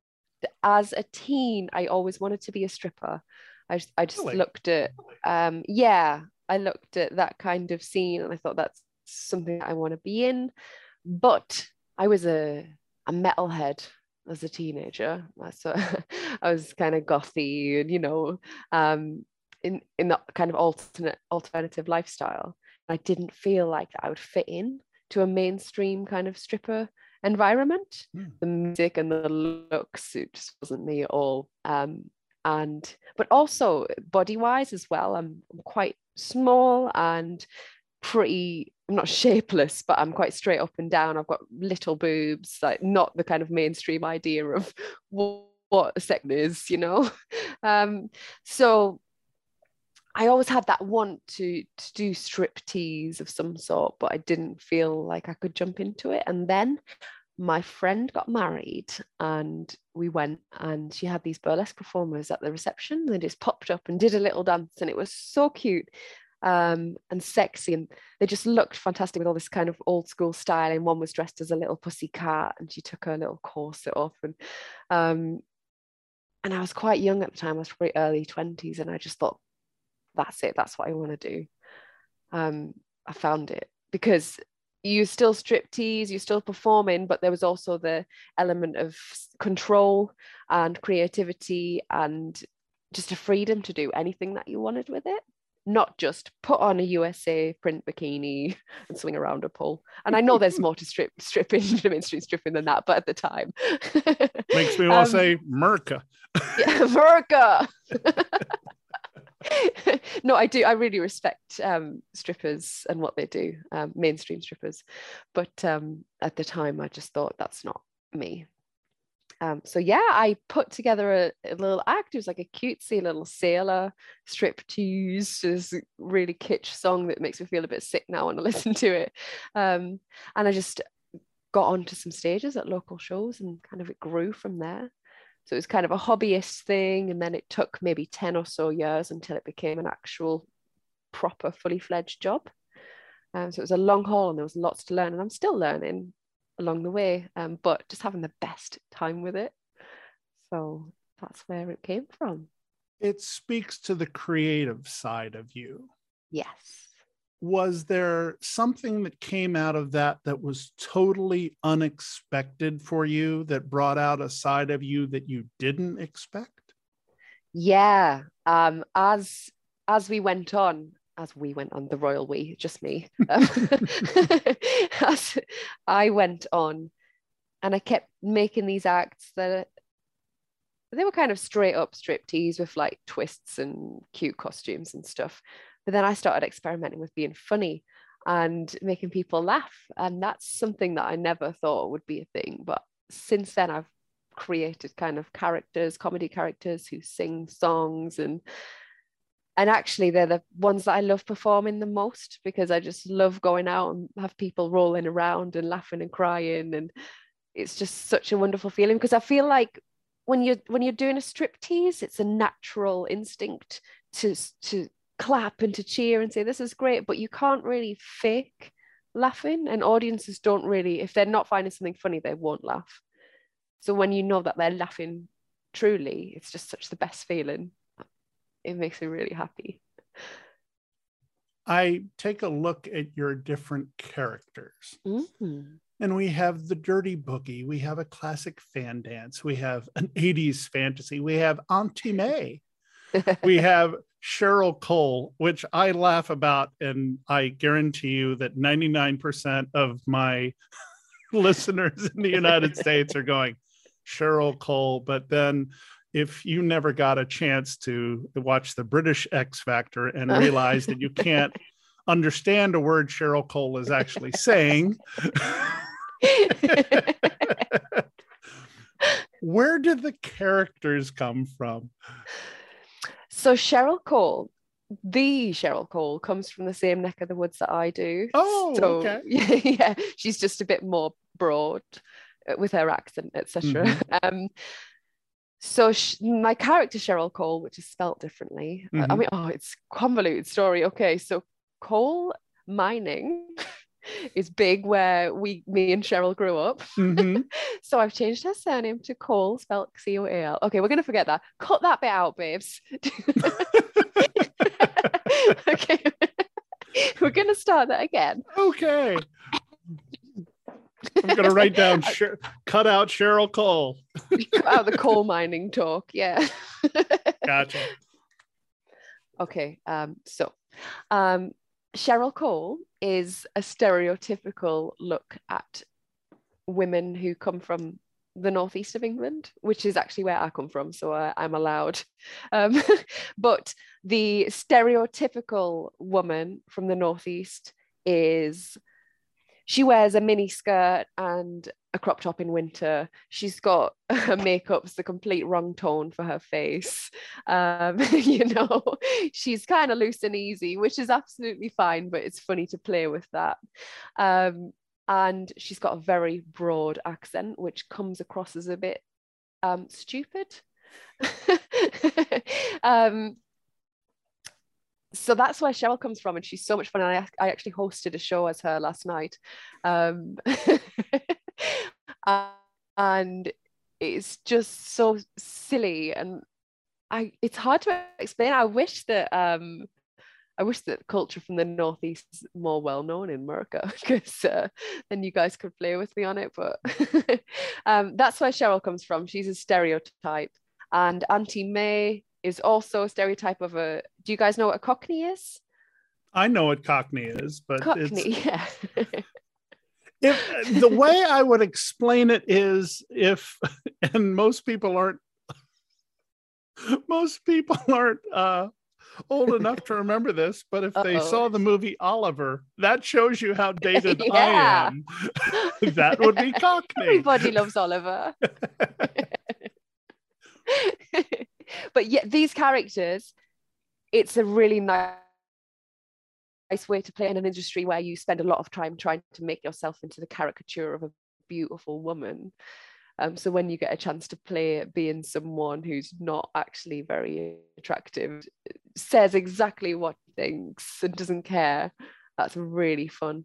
as a teen, I always wanted to be a stripper. I just, I just really? looked at, um, yeah, I looked at that kind of scene and I thought that's something that I want to be in. But I was a, a metalhead as a teenager. So I was kind of gothy and, you know, um, in, in the kind of alternate alternative lifestyle. I didn't feel like I would fit in to a mainstream kind of stripper environment. Mm. The music and the looks, it just wasn't me at all. Um, and but also body wise as well, I'm, I'm quite small and pretty I'm not shapeless, but I'm quite straight up and down. I've got little boobs, like not the kind of mainstream idea of what, a sex is, you know. Um, so I always had that want to to do strip tease of some sort, but I didn't feel like I could jump into it. And then my friend got married and we went and she had these burlesque performers at the reception. They just popped up and did a little dance and it was so cute um, and sexy. And they just looked fantastic with all this kind of old school style. And one was dressed as a little pussy cat and she took her little corset off. And um, and I was quite young at the time, I was probably early 20s. And I just thought, that's it, that's what I want to do. Um, I found it because you still strip tease, you're still performing, but there was also the element of control and creativity and just a freedom to do anything that you wanted with it not just put on a USA print bikini and swing around a pole. And I know there's more to strip stripping, mainstream stripping than that, but at the time. Makes me want to um, say Merca. yeah, Merca. no, I do. I really respect um, strippers and what they do, um, mainstream strippers. But um, at the time, I just thought that's not me. Um, so yeah, I put together a, a, little act. It was like a cutesy little sailor strip tease, this really kitsch song that makes me feel a bit sick now when I listen to it. Um, and I just got onto some stages at local shows and kind of it grew from there. So it was kind of a hobbyist thing, and then it took maybe 10 or so years until it became an actual proper, fully fledged job. Um, so it was a long haul and there was lots to learn, and I'm still learning along the way, um, but just having the best time with it. So that's where it came from. It speaks to the creative side of you. Yes. Was there something that came out of that that was totally unexpected for you that brought out a side of you that you didn't expect? Yeah. Um, as as we went on, as we went on the royal we, just me, um, as I went on and I kept making these acts that they were kind of straight up striptease with like twists and cute costumes and stuff. But then I started experimenting with being funny and making people laugh. And that's something that I never thought would be a thing. But since then, I've created kind of characters, comedy characters who sing songs and and actually they're the ones that I love performing the most because I just love going out and have people rolling around and laughing and crying. And it's just such a wonderful feeling because I feel like when you're when you're doing a strip tease it's a natural instinct to to clap and to cheer and say this is great but you can't really fake laughing. And audiences don't really if they're not finding something funny they won't laugh. So when you know that they're laughing truly it's just such the best feeling it makes me really happy. I take a look at your different characters. Mm-hmm. And we have the dirty boogie, we have a classic fan dance, we have an 80s fantasy, we have Auntie May, we have Cheryl Cole, which I laugh about, and I guarantee you that 99% of my listeners in the United States are going, Cheryl Cole. But then if you never got a chance to watch the British X Factor and realize that you can't understand a word Cheryl Cole is actually saying. where did the characters come from? So Cheryl Cole, the Cheryl Cole, comes from the same neck of the woods that I do. Oh, so okay. yeah, she's just a bit more broad uh, with her accent, etc. Mm-hmm. Um, so sh- my character Cheryl Cole, which is spelt differently. I- I Mhm. mean, oh, it's convoluted story. Okay, so coal mining is big where we, me and Cheryl grew up. Mhm. so I've changed her surname to Cole, spelled C-O-A-L. Okay, we're gonna forget that. Cut that bit out, babes. okay, we're gonna start that again. Okay. I'm gonna write down Sher- cut out Cheryl Cole. Out the coal mining talk. Yeah. Gotcha. Okay, um, so um, Cheryl Cole is a stereotypical look at women who come from the northeast of England, which is actually where I come from, so I, I'm allowed. Um, but the stereotypical woman from the northeast is she wears a mini skirt and a crop top in winter. She's got her makeup's the complete wrong tone for her face. Um, you know, she's kind of loose and easy, which is absolutely fine, but it's funny to play with that. Um, and she's got a very broad accent, which comes across as a bit um, stupid. um, so that's where Cheryl comes from, and she's so much fun. And I, I actually hosted a show as her last night, um, and it's just so silly, and I it's hard to explain. I wish that um, I wish that culture from the northeast is more well known in America, because uh, then you guys could play with me on it. But um, that's where Cheryl comes from. She's a stereotype, and Auntie May is also a stereotype of a. Do you guys know what a Cockney is? I know what Cockney is, but Cockney, it's yeah. if the way I would explain it is if, and most people aren't, most people aren't uh, old enough to remember this, but if they Uh-oh. saw the movie Oliver, that shows you how dated I am. that would be Cockney. Everybody loves Oliver. but yet these characters, it's a really nice way to play in an industry where you spend a lot of time trying to make yourself into the caricature of a beautiful woman. Um, so when you get a chance to play being someone who's not actually very attractive, says exactly what he thinks and doesn't care, that's really fun.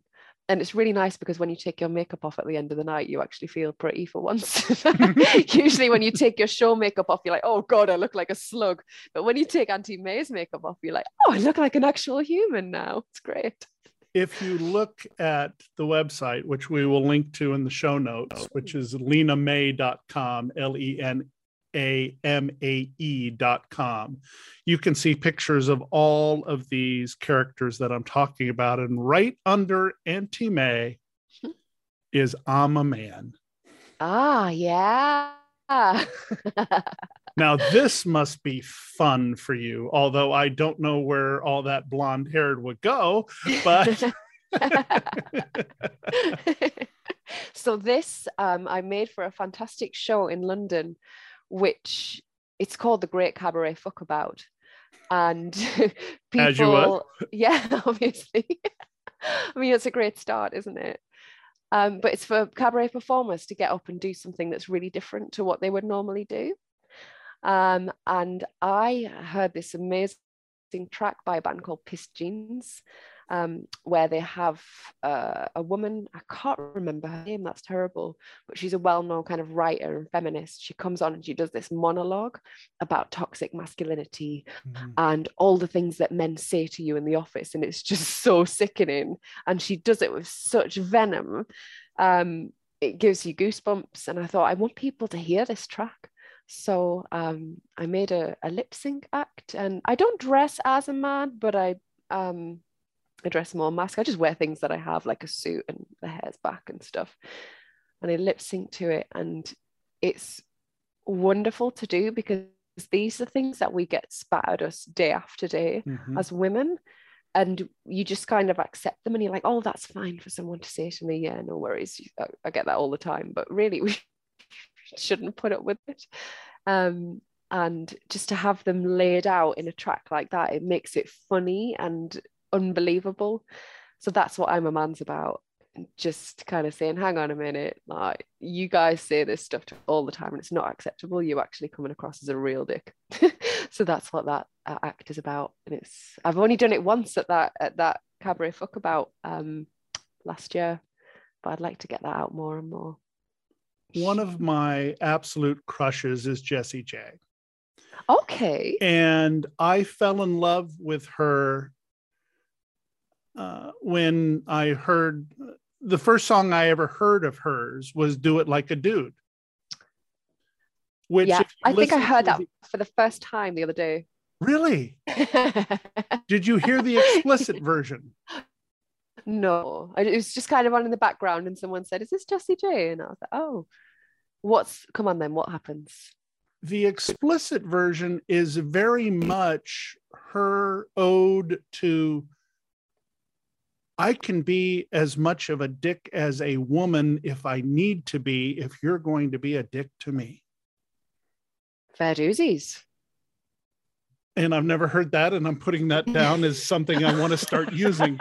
And it's really nice because when you take your makeup off at the end of the night, you actually feel pretty for once. Usually, when you take your show makeup off, you're like, oh God, I look like a slug. But when you take Auntie May's makeup off, you're like, oh, I look like an actual human now. It's great. if you look at the website, which we will link to in the show notes, which is lenamay.com, L E N A M A E.com, you can see pictures of all of these characters that I'm talking about. And right under Auntie May is I'm a man. Ah, yeah. Now, this must be fun for you, although I don't know where all that blonde haired would go, but. so this um, I made for a fantastic show in London, which it's called the Great Cabaret Fuckabout, and people, As you would. yeah, obviously. I mean, it's a great start, isn't it? Um, but it's for cabaret performers to get up and do something that's really different to what they would normally do. Um, and I heard this amazing track by a band called Pissed Jeans, um, where they have uh, a woman, I can't remember her name, that's terrible, but she's a well known kind of writer and feminist. She comes on and she does this monologue about toxic masculinity and all the things that men say to you in the office. And it's just so sickening. And she does it with such venom. Um, it gives you goosebumps. And I thought, I want people to hear this track. So um, I made a, a lip sync act, and I don't dress as a man, but I um, I dress more mask. I just wear things that I have, like a suit and the hair's back and stuff, and I lip sync to it, and it's wonderful to do because these are things that we get spat at us day after day Mhm. as women. And you just kind of accept them, and you're like, "Oh, that's fine for someone to say to me." Yeah, no worries. I, I get that all the time, but really, we shouldn't put up with it. Um, and just to have them laid out in a track like that, it makes it funny and unbelievable. So that's what I'm a man's about. Just kind of saying, hang on a minute, like you guys say this stuff all the time and it's not acceptable. You're actually coming across as a real dick. so that's what that uh, act is about. And it's I've only done it once at that at that cabaret fuck about um last year, but I'd like to get that out more and more. One of my absolute crushes is Jessie J. Okay. And I fell in love with her uh, when I heard the first song I ever heard of hers was "Do It Like a Dude." Which, yeah, I think I heard that the, for the first time the other day. Really? Did you hear the explicit version? No, it was just kind of on in the background, and someone said, "Is this Jessie J?" And I was like, "Oh, what's come on then? What happens?" The explicit version is very much her ode to I can be as much of a dick as a woman if I need to be, if you're going to be a dick to me. Fair doozies. And I've never heard that, and I'm putting that down as something I want to start using.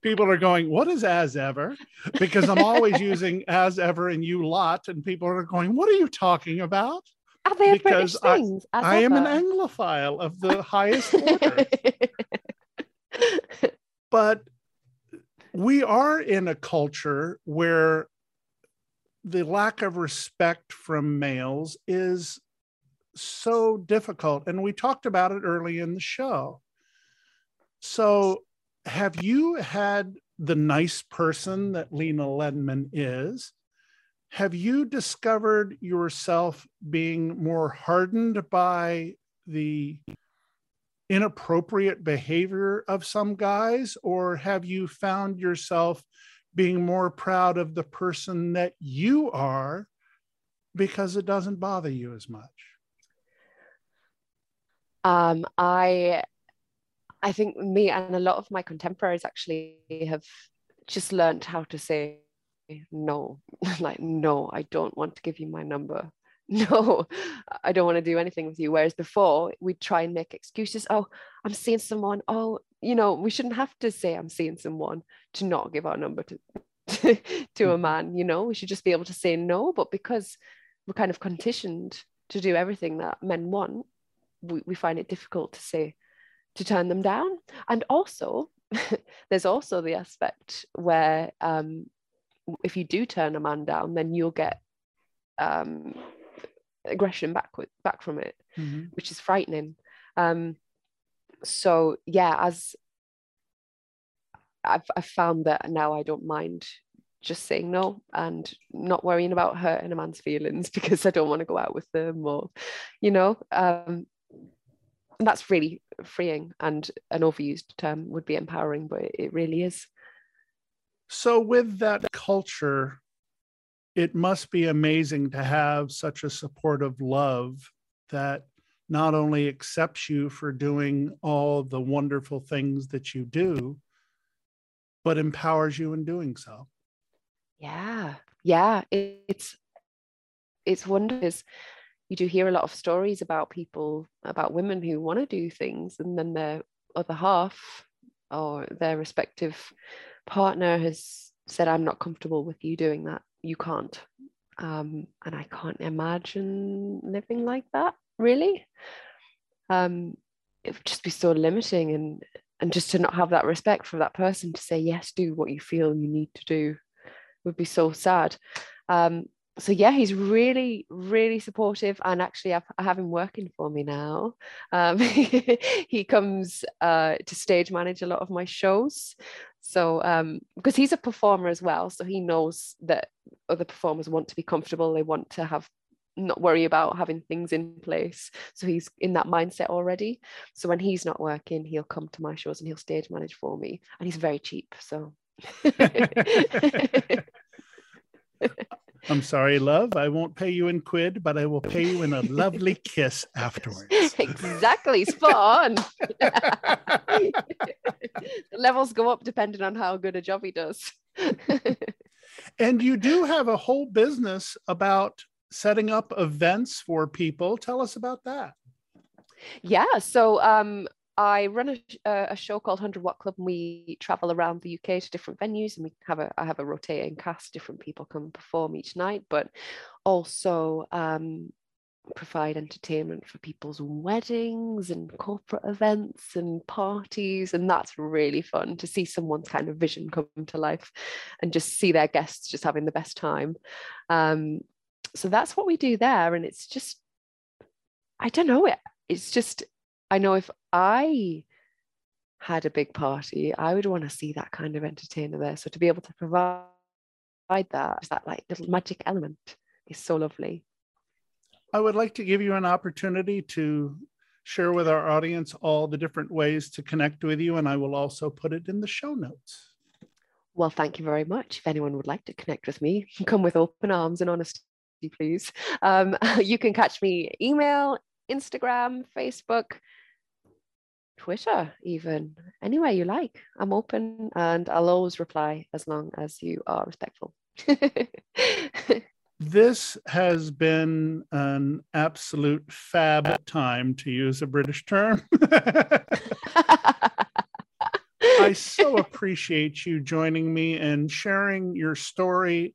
people are going, What is as ever? Because I'm always using as ever and you lot, and people are going, What are you talking about? Are they because I, I am an Anglophile of the highest order. but we are in a culture where the lack of respect from males is so difficult. And we talked about it early in the show. So, have you had the nice person that Lena Lenman is? Have you discovered yourself being more hardened by the inappropriate behavior of some guys, or have you found yourself being more proud of the person that you are because it doesn't bother you as much? Um, I I think me and a lot of my contemporaries actually have just learned how to say no like no i don't want to give you my number. No i don't want to do anything with you. Whereas before we'd try and make excuses. Oh i'm seeing someone. Oh you know we shouldn't have to say i'm seeing someone to not give our number to to a mm-hmm. man you know? We should just be able to say no but because we're kind of conditioned to do everything that men want we, we find it difficult to say to turn them down. And also there's also the aspect where um, if you do turn a man down, then you'll get um, aggression back back from it, mm-hmm. which is frightening. Um, so yeah, as I've, I've found that now I don't mind just saying no and not worrying about hurting a man's feelings because I don't want to go out with them or, you know, um, that's really freeing and an overused term would be empowering, but it really is. So, with that culture, it must be amazing to have such a supportive love that not only accepts you for doing all the wonderful things that you do, but empowers you in doing so. Yeah, yeah, it's it's wonders. You do hear a lot of stories about people, about women who want to do things, and then their other half or their respective partner has said, I'm not comfortable with you doing that. You can't. Um, and I can't imagine living like that, really. Um, it would just be so limiting and and just to not have that respect for that person to say yes do what you feel you need to do would be so sad um, so yeah he's really really supportive and actually I've, i have him working for me now. Um, he comes uh, to stage manage a lot of my shows. So um, because he's a performer as well so he knows that other performers want to be comfortable they want to have not worry about having things in place. So he's in that mindset already. So when he's not working he'll come to my shows and he'll stage manage for me and he's very cheap so I'm sorry, love. I won't pay you in quid, but I will pay you in a lovely kiss afterwards. exactly. Spot on. the levels go up depending on how good a job he does. and you do have a whole business about setting up events for people. Tell us about that. Yeah. So um, I run a, a, show called 100 Watt Club, and we travel around the UK to different venues, and we have a I have a rotating cast. Different people come perform each night, but also um, provide entertainment for people's weddings and corporate events and parties, and that's really fun to see someone's kind of vision come to life, and just see their guests just having the best time. Um, so that's what we do there, and it's just I don't know it. It's just I know if I had a big party, I would want to see that kind of entertainer there. So to be able to provide that, that like little magic element is so lovely. I would like to give you an opportunity to share with our audience all the different ways to connect with you, and I will also put it in the show notes. Well, thank you very much. If anyone would like to connect with me, come with open arms and honesty, please. Um, you can catch me email, Instagram, Facebook, Twitter, even anywhere you like. I'm open and I'll always reply as long as you are respectful. this has been an absolute fab time to use a British term. I so appreciate you joining me and sharing your story.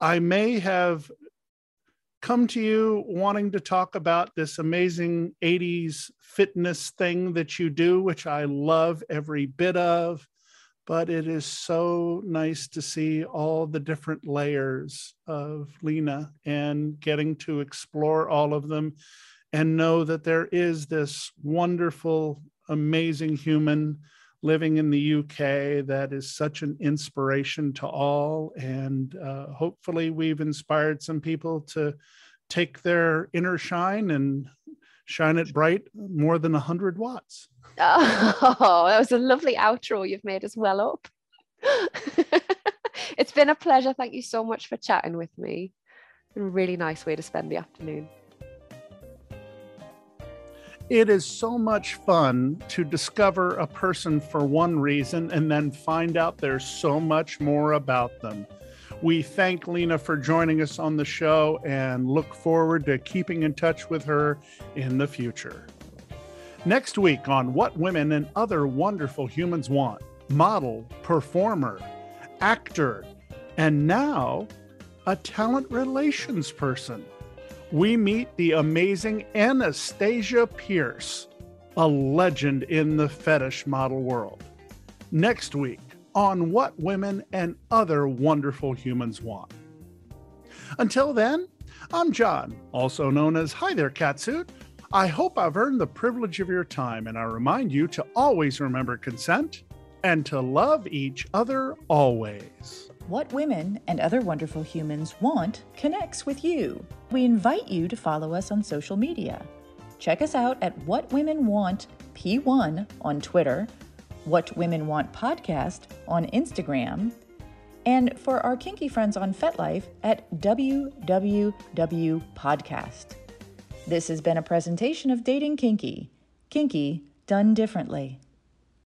I may have come to you wanting to talk about this amazing 80s fitness thing that you do, which I love every bit of. But it is so nice to see all the different layers of Lena and getting to explore all of them and know that there is this wonderful, amazing human living in the UK that is such an inspiration to all. And uh, hopefully, we've inspired some people to take their inner shine and shine it bright more than 100 watts. Oh, that was a lovely outro you've made as well up. it's been a pleasure. Thank you so much for chatting with me. a really nice way to spend the afternoon. It is so much fun to discover a person for one reason and then find out there's so much more about them. We thank Lena for joining us on the show and look forward to keeping in touch with her in the future. Next week on What Women and Other Wonderful Humans Want model, performer, actor, and now a talent relations person we meet the amazing Anastasia Pierce, a legend in the fetish model world. Next week on What Women and Other Wonderful Humans Want. Until then, I'm John, also known as Hi There Catsuit. I hope I've earned the privilege of your time, and I remind you to always remember consent and to love each other always. What Women and Other Wonderful Humans Want connects with you. We invite you to follow us on social media. Check us out at What Women Want P1 on Twitter, What Women Want Podcast on Instagram, and for our kinky friends on FetLife at WWW Podcast. This has been a presentation of Dating Kinky. Kinky done differently.